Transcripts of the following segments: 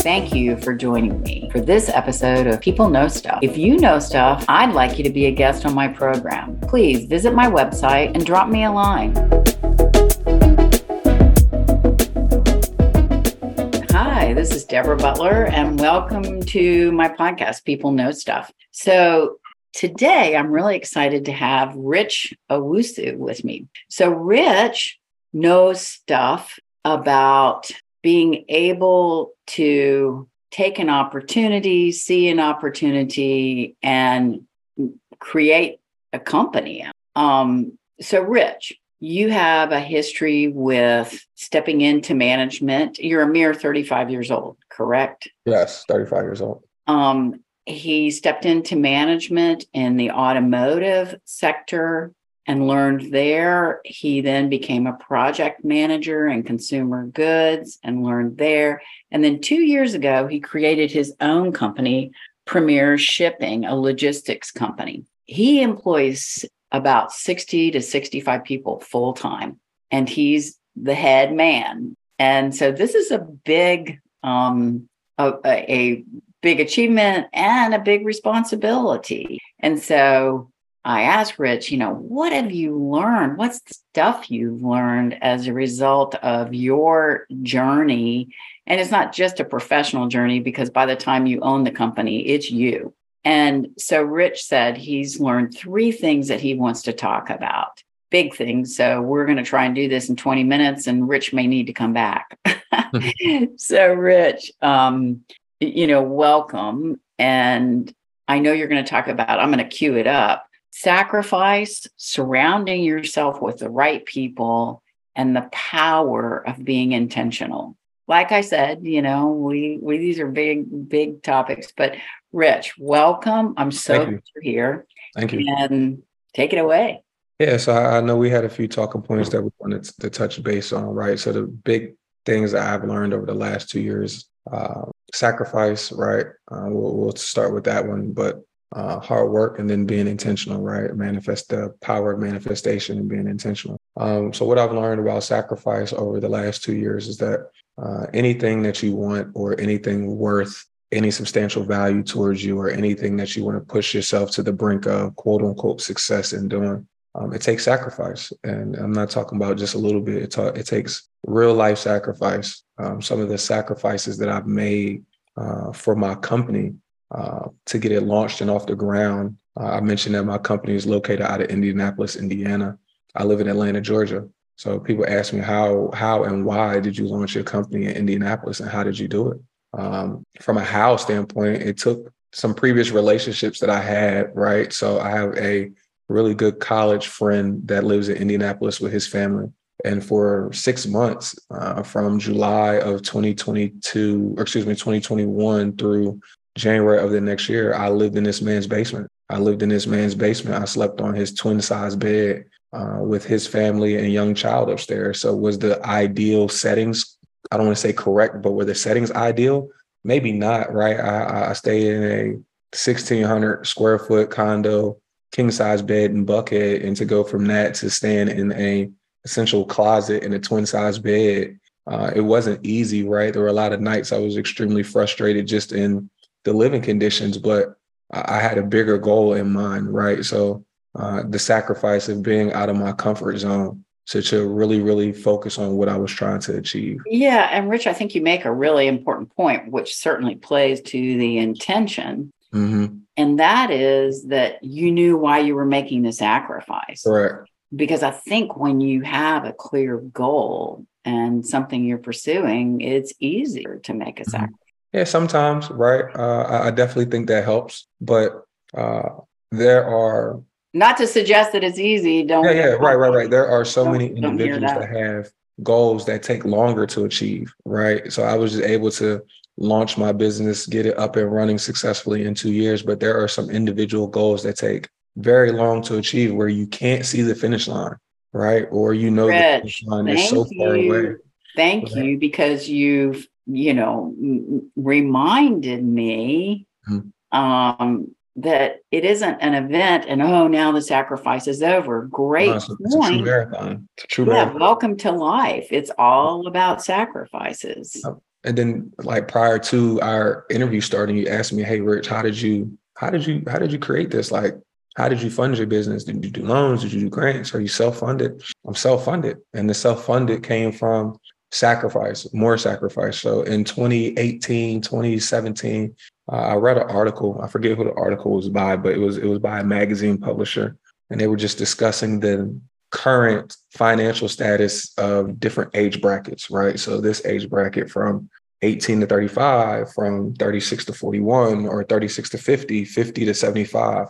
Thank you for joining me for this episode of People Know Stuff. If you know stuff, I'd like you to be a guest on my program. Please visit my website and drop me a line. Hi, this is Deborah Butler, and welcome to my podcast, People Know Stuff. So, today I'm really excited to have Rich Owusu with me. So, Rich knows stuff about being able to take an opportunity, see an opportunity, and create a company. Um, so, Rich, you have a history with stepping into management. You're a mere 35 years old, correct? Yes, 35 years old. Um, he stepped into management in the automotive sector and learned there. He then became a project manager in consumer goods and learned there. And then two years ago, he created his own company, Premier Shipping, a logistics company. He employs about 60 to 65 people full time, and he's the head man. And so this is a big, um, a, a big achievement and a big responsibility. And so I asked Rich, you know, what have you learned? What's the stuff you've learned as a result of your journey? And it's not just a professional journey because by the time you own the company, it's you. And so Rich said he's learned three things that he wants to talk about, big things. So we're going to try and do this in 20 minutes, and Rich may need to come back. so, Rich, um, you know, welcome. And I know you're going to talk about, I'm going to cue it up sacrifice, surrounding yourself with the right people, and the power of being intentional. Like I said, you know, we we these are big big topics, but Rich, welcome. I'm so glad you're here. Thank you. And take it away. Yeah, so I know we had a few talking points that we wanted to touch base on, right? So the big things that I've learned over the last two years, uh, sacrifice, right? Uh, we'll, we'll start with that one, but uh, hard work and then being intentional, right? Manifest the power of manifestation and being intentional. Um, so, what I've learned about sacrifice over the last two years is that uh, anything that you want or anything worth any substantial value towards you or anything that you want to push yourself to the brink of quote unquote success in doing, um, it takes sacrifice. And I'm not talking about just a little bit, it, ta- it takes real life sacrifice. Um, some of the sacrifices that I've made uh, for my company uh, to get it launched and off the ground. Uh, I mentioned that my company is located out of Indianapolis, Indiana. I live in Atlanta, Georgia. So people ask me how, how and why did you launch your company in Indianapolis and how did you do it? Um, from a how standpoint, it took some previous relationships that I had, right? So I have a really good college friend that lives in Indianapolis with his family. And for six months, uh, from July of 2022, or excuse me, 2021 through January of the next year, I lived in this man's basement. I lived in this man's basement. I slept on his twin size bed uh, with his family and young child upstairs. So was the ideal settings? I don't want to say correct, but were the settings ideal? Maybe not, right? I, I stayed in a 1600 square foot condo, king size bed and Buckhead and to go from that to staying in a essential closet in a twin size bed, uh, it wasn't easy, right? There were a lot of nights I was extremely frustrated just in the living conditions, but I had a bigger goal in mind, right? So uh, the sacrifice of being out of my comfort zone to, to really, really focus on what I was trying to achieve. Yeah. And Rich, I think you make a really important point, which certainly plays to the intention. Mm-hmm. And that is that you knew why you were making the sacrifice. Correct. Because I think when you have a clear goal and something you're pursuing, it's easier to make a mm-hmm. sacrifice. Yeah, sometimes, right? Uh, I definitely think that helps, but uh, there are not to suggest that it's easy. Don't. Yeah, yeah, right, right, right. There are so many individuals that. that have goals that take longer to achieve, right? So I was just able to launch my business, get it up and running successfully in two years. But there are some individual goals that take very long to achieve where you can't see the finish line, right? Or you know Rich, the finish line is so far away. Thank right? you because you've you know, reminded me mm-hmm. um, that it isn't an event and oh now the sacrifice is over. Great no, it's, a, it's a, true marathon. It's a true yeah, marathon. welcome to life. It's all about sacrifices. And then like prior to our interview starting, you asked me, Hey Rich, how did you how did you how did you create this? Like how did you fund your business? Did you do loans? Did you do grants? Are you self-funded? I'm self-funded. And the self-funded came from sacrifice, more sacrifice. So in 2018, 2017, uh, I read an article. I forget who the article was by, but it was it was by a magazine publisher, and they were just discussing the current financial status of different age brackets. Right. So this age bracket from 18 to 35, from 36 to 41, or 36 to 50, 50 to 75,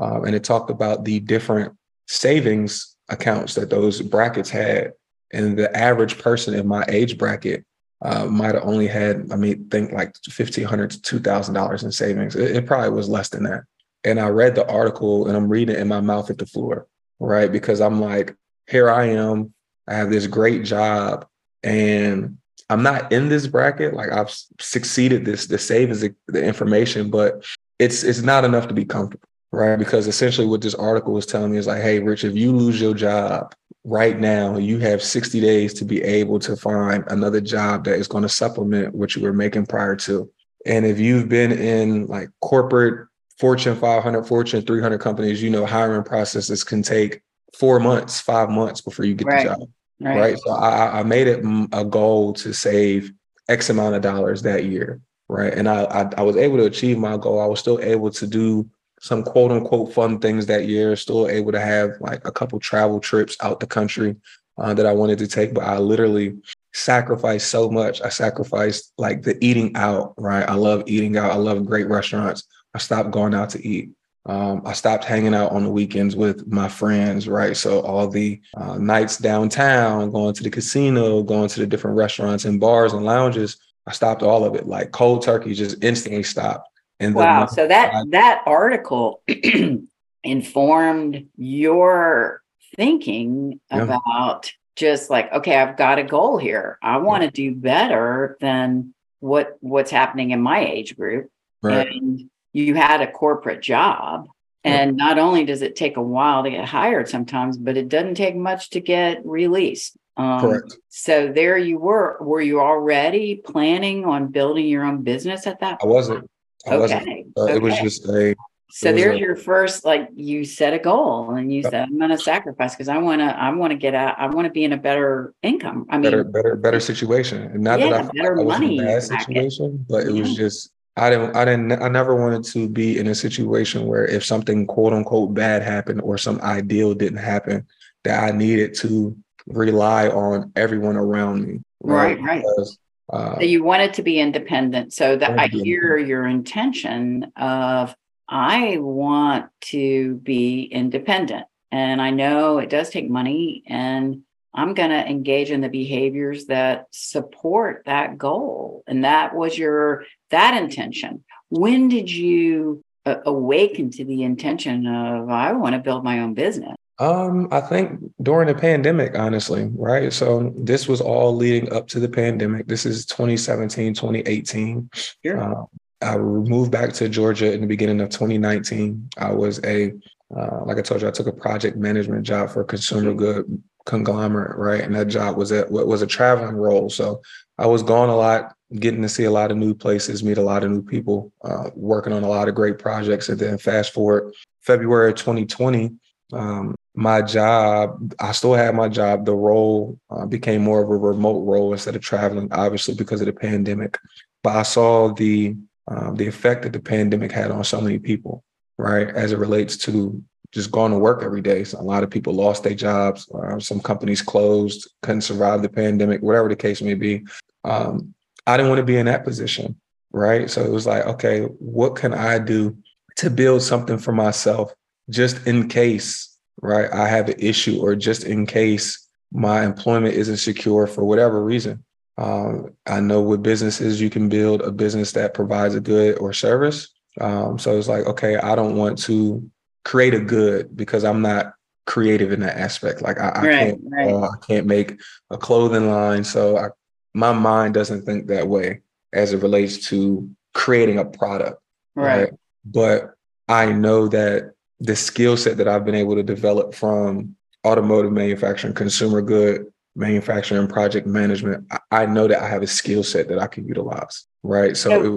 um, and it talked about the different savings accounts that those brackets had and the average person in my age bracket uh, might have only had, I mean, think like fifteen hundred to two thousand dollars in savings. It, it, probably was less than that. And I read the article and I'm reading in my mouth at the floor, right? Because I'm like, here I am. I have this great job, and I'm not in this bracket. Like I've succeeded this the savings, the, the information, but it's it's not enough to be comfortable, right? Because essentially, what this article was telling me is like, hey, Rich, if you lose your job right now you have 60 days to be able to find another job that is going to supplement what you were making prior to and if you've been in like corporate fortune 500 fortune 300 companies you know hiring processes can take four months five months before you get right. the job right. right so I, I made it a goal to save x amount of dollars that year right and I, I i was able to achieve my goal i was still able to do some quote unquote fun things that year. Still able to have like a couple travel trips out the country uh, that I wanted to take, but I literally sacrificed so much. I sacrificed like the eating out, right? I love eating out. I love great restaurants. I stopped going out to eat. Um, I stopped hanging out on the weekends with my friends, right? So all the uh, nights downtown, going to the casino, going to the different restaurants and bars and lounges, I stopped all of it. Like cold turkey, just instantly stopped. And wow. So that I, that article informed your thinking yeah. about just like, okay, I've got a goal here. I want to do better than what what's happening in my age group. Right. And you had a corporate job. And not only does it take a while to get hired sometimes, but it doesn't take much to get released. Um, Correct. So there you were. Were you already planning on building your own business at that? I wasn't. Okay. Uh, okay. It was just a. So there's a, your first, like you set a goal and you said, I'm going to sacrifice because I want to, I want to get out, I want to be in a better income. I mean, better, better, better situation. And not yeah, that I, better I was money in a bad situation, but it yeah. was just, I didn't, I didn't, I never wanted to be in a situation where if something quote unquote bad happened or some ideal didn't happen, that I needed to rely on everyone around me. Right, right. Because uh, so you wanted to be independent. So that I hear your intention of I want to be independent. And I know it does take money and I'm going to engage in the behaviors that support that goal. And that was your that intention. When did you uh, awaken to the intention of I want to build my own business? Um, I think during the pandemic, honestly, right? So this was all leading up to the pandemic. This is 2017, 2018. Sure. Uh, I moved back to Georgia in the beginning of 2019. I was a, uh, like I told you, I took a project management job for a consumer good conglomerate, right? And that job was a was a traveling role. So I was gone a lot, getting to see a lot of new places, meet a lot of new people, uh, working on a lot of great projects. And then fast forward February 2020, um, my job, I still had my job. The role uh, became more of a remote role instead of traveling, obviously because of the pandemic. But I saw the um, the effect that the pandemic had on so many people, right, as it relates to just going to work every day. So a lot of people lost their jobs. Uh, some companies closed, couldn't survive the pandemic, whatever the case may be. Um, I didn't want to be in that position, right? So it was like, okay, what can I do to build something for myself just in case right? I have an issue, or just in case my employment isn't secure for whatever reason. Um, I know with businesses, you can build a business that provides a good or service. Um, so it's like, okay, I don't want to create a good because I'm not creative in that aspect. Like I, I right, can't, right. Uh, I can't make a clothing line. So I, my mind doesn't think that way as it relates to creating a product. Right. right? But I know that the skill set that I've been able to develop from automotive manufacturing, consumer good manufacturing, project management, I know that I have a skill set that I can utilize. Right. So, so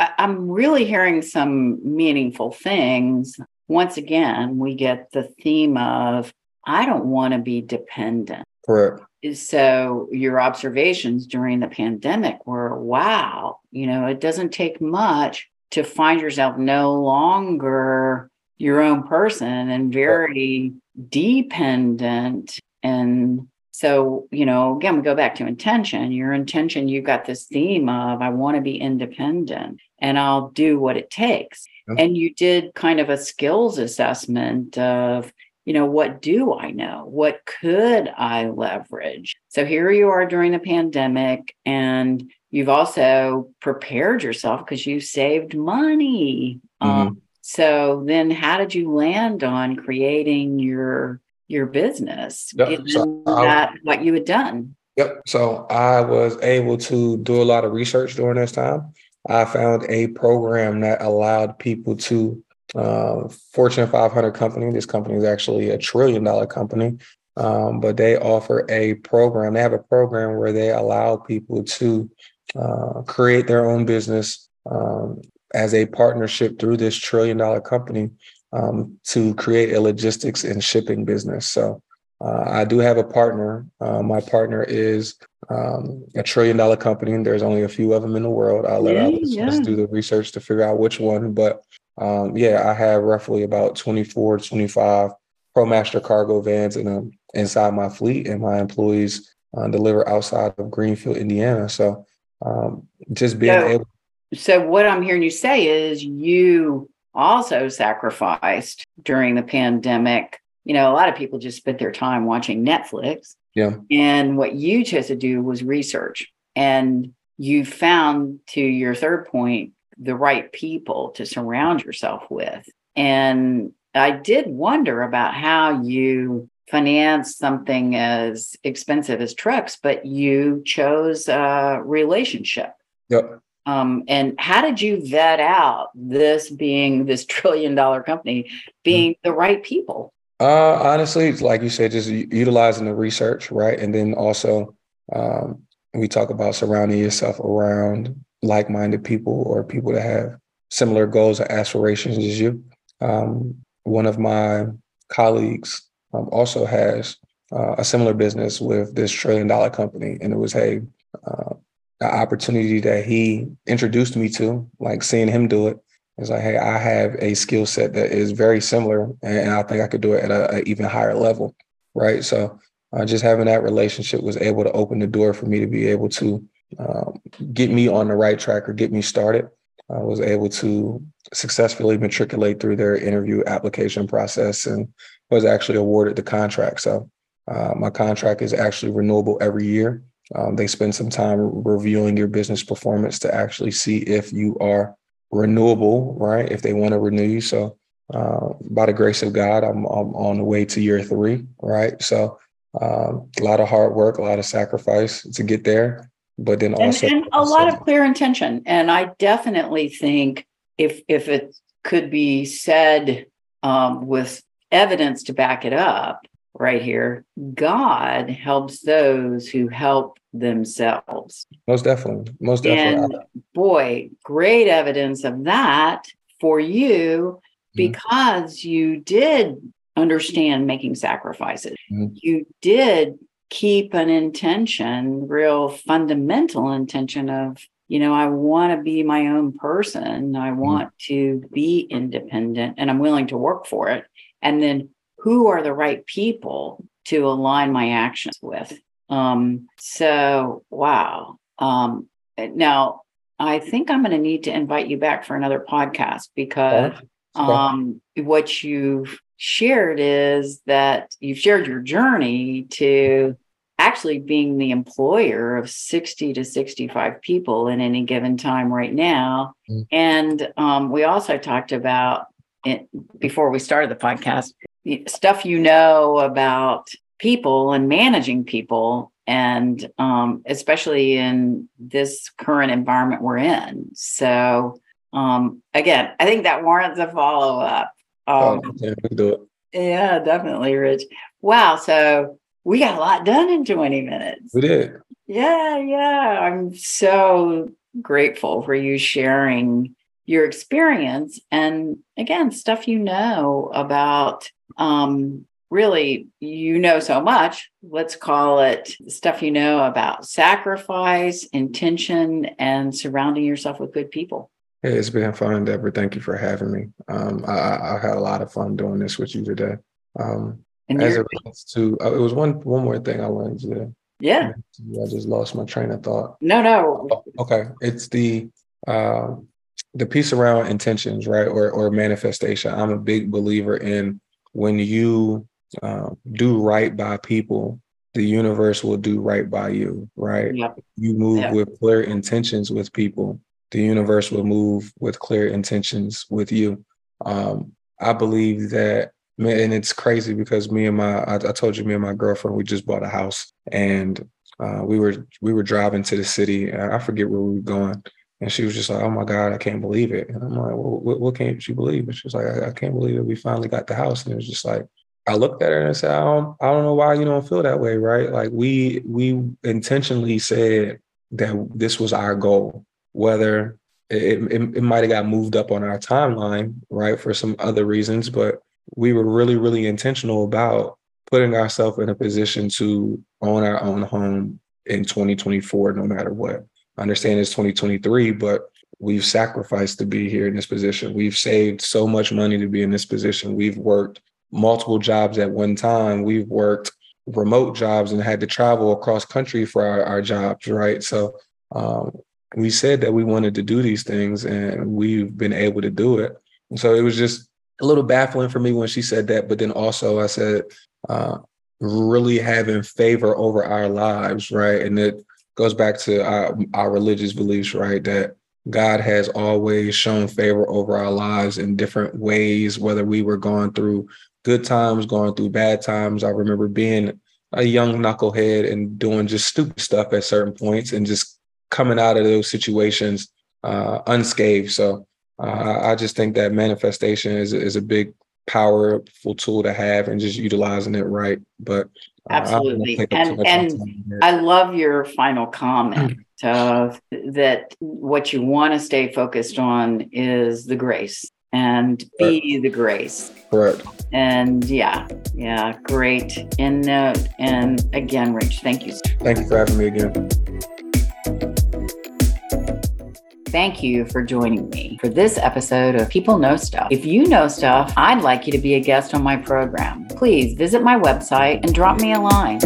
it, I'm really hearing some meaningful things. Once again, we get the theme of I don't want to be dependent. Correct. So your observations during the pandemic were wow, you know, it doesn't take much to find yourself no longer your own person and very dependent. And so, you know, again, we go back to intention. Your intention, you've got this theme of, I want to be independent and I'll do what it takes. And you did kind of a skills assessment of, you know, what do I know? What could I leverage? So here you are during the pandemic, and you've also prepared yourself because you saved money. Mm-hmm. Um, so then, how did you land on creating your your business? Yep. So that what you had done? Yep. So I was able to do a lot of research during this time. I found a program that allowed people to uh, Fortune 500 company. This company is actually a trillion dollar company, um, but they offer a program. They have a program where they allow people to uh, create their own business um, as a partnership through this trillion dollar company um, to create a logistics and shipping business. So uh, I do have a partner. Uh, my partner is um, a trillion dollar company. And there's only a few of them in the world. I'll let yeah, others yeah. do the research to figure out which one. But um, yeah, I have roughly about 24, 25 ProMaster cargo vans in a, inside my fleet, and my employees uh, deliver outside of Greenfield, Indiana. So um, just being so, able so what I'm hearing you say is you also sacrificed during the pandemic. You know, a lot of people just spent their time watching Netflix. Yeah. And what you chose to do was research. And you found to your third point the right people to surround yourself with. And I did wonder about how you finance something as expensive as trucks, but you chose a relationship. Yep. Um, and how did you vet out this being this trillion dollar company being mm-hmm. the right people? Uh, honestly, like you said, just utilizing the research, right? And then also, um, we talk about surrounding yourself around like-minded people or people that have similar goals and aspirations as you. Um, one of my colleagues um, also has uh, a similar business with this trillion-dollar company, and it was hey, uh, the opportunity that he introduced me to, like seeing him do it. it, is like, hey, I have a skill set that is very similar, and I think I could do it at an even higher level, right? So, uh, just having that relationship was able to open the door for me to be able to um, get me on the right track or get me started. I was able to successfully matriculate through their interview application process and was actually awarded the contract. So, uh, my contract is actually renewable every year. Um, they spend some time reviewing your business performance to actually see if you are renewable, right? If they want to renew you. So, uh, by the grace of God, I'm, I'm, on the way to year three, right? So, um, a lot of hard work, a lot of sacrifice to get there, but then also and, and a lot of clear intention. And I definitely think if if it could be said um, with evidence to back it up, right here God helps those who help themselves. Most definitely. Most definitely. And boy, great evidence of that for you mm-hmm. because mm-hmm. you did understand making sacrifices. Mm-hmm. You did keep an intention, real fundamental intention of, you know, I want to be my own person. I mm-hmm. want mm-hmm. to be independent and I'm willing to work for it. And then who are the right people to align my actions with. Um, so, wow. Um, now, I think I'm going to need to invite you back for another podcast because um, what you've shared is that you've shared your journey to actually being the employer of 60 to 65 people in any given time right now. Mm. And um, we also talked about it before we started the podcast stuff you know about people and managing people and um, especially in this current environment we're in so Um, again, I think that warrants a follow up. Oh, Um, yeah, do it. yeah, definitely, Rich. Wow. So we got a lot done in 20 minutes. We did. Yeah, yeah. I'm so grateful for you sharing your experience and again, stuff you know about um really you know so much. Let's call it stuff you know about sacrifice, intention, and surrounding yourself with good people. Hey, it's been fun, Deborah. Thank you for having me. Um, I, I had a lot of fun doing this with you today. Um, as it relates to, uh, it was one one more thing I wanted to. yeah, I just lost my train of thought. no, no. Oh, Okay, it's the uh, the piece around intentions, right, or or manifestation. I'm a big believer in when you uh, do right by people, the universe will do right by you, right? Yep. You move Yeah. with clear intentions with people, the universe will move with clear intentions with you. Um, I believe that, and it's crazy because me and my, I, I told you, me and my girlfriend, we just bought a house, and uh, we were we were driving to the city. I forget where we were going, and she was just like, "Oh my God, I can't believe it." And I'm like, "Well, what, what can't you believe?" And she was like, I, "I can't believe that we finally got the house." And it was just like, I looked at her and I said, I don't, I don't know why you don't feel that way, right? Like we we intentionally said that this was our goal, whether it, it, it might have got moved up on our timeline, right, for some other reasons, but we were really, really intentional about putting ourselves in a position to own our own home in 2024, no matter what. I understand it's 2023, but we've sacrificed to be here in this position. We've saved so much money to be in this position. We've worked multiple jobs at one time. We've worked remote jobs and had to travel across country for our, our jobs, right? So um, we said that we wanted to do these things and we've been able to do it. And so it was just a little baffling for me when she said that. But then also I said, uh, really having favor over our lives, right? And it goes back to our, our religious beliefs, right? That God has always shown favor over our lives in different ways, whether we were going through good times, going through bad times. I remember being a young knucklehead and doing just stupid stuff at certain points and just coming out of those situations uh, unscathed. So uh, I just think that manifestation is, is a big, powerful tool to have and just utilizing it right. But uh, I don't wanna Absolutely. too And- and. I love your final comment of that what you want to stay focused on is the grace and be the grace. Correct. And yeah, yeah, great end note. And again, Rich, thank you. Thank you for having me again. Thank you for joining me for this episode of People Know Stuff. If you know stuff, I'd like you to be a guest on my program. Please visit my website and drop me a line.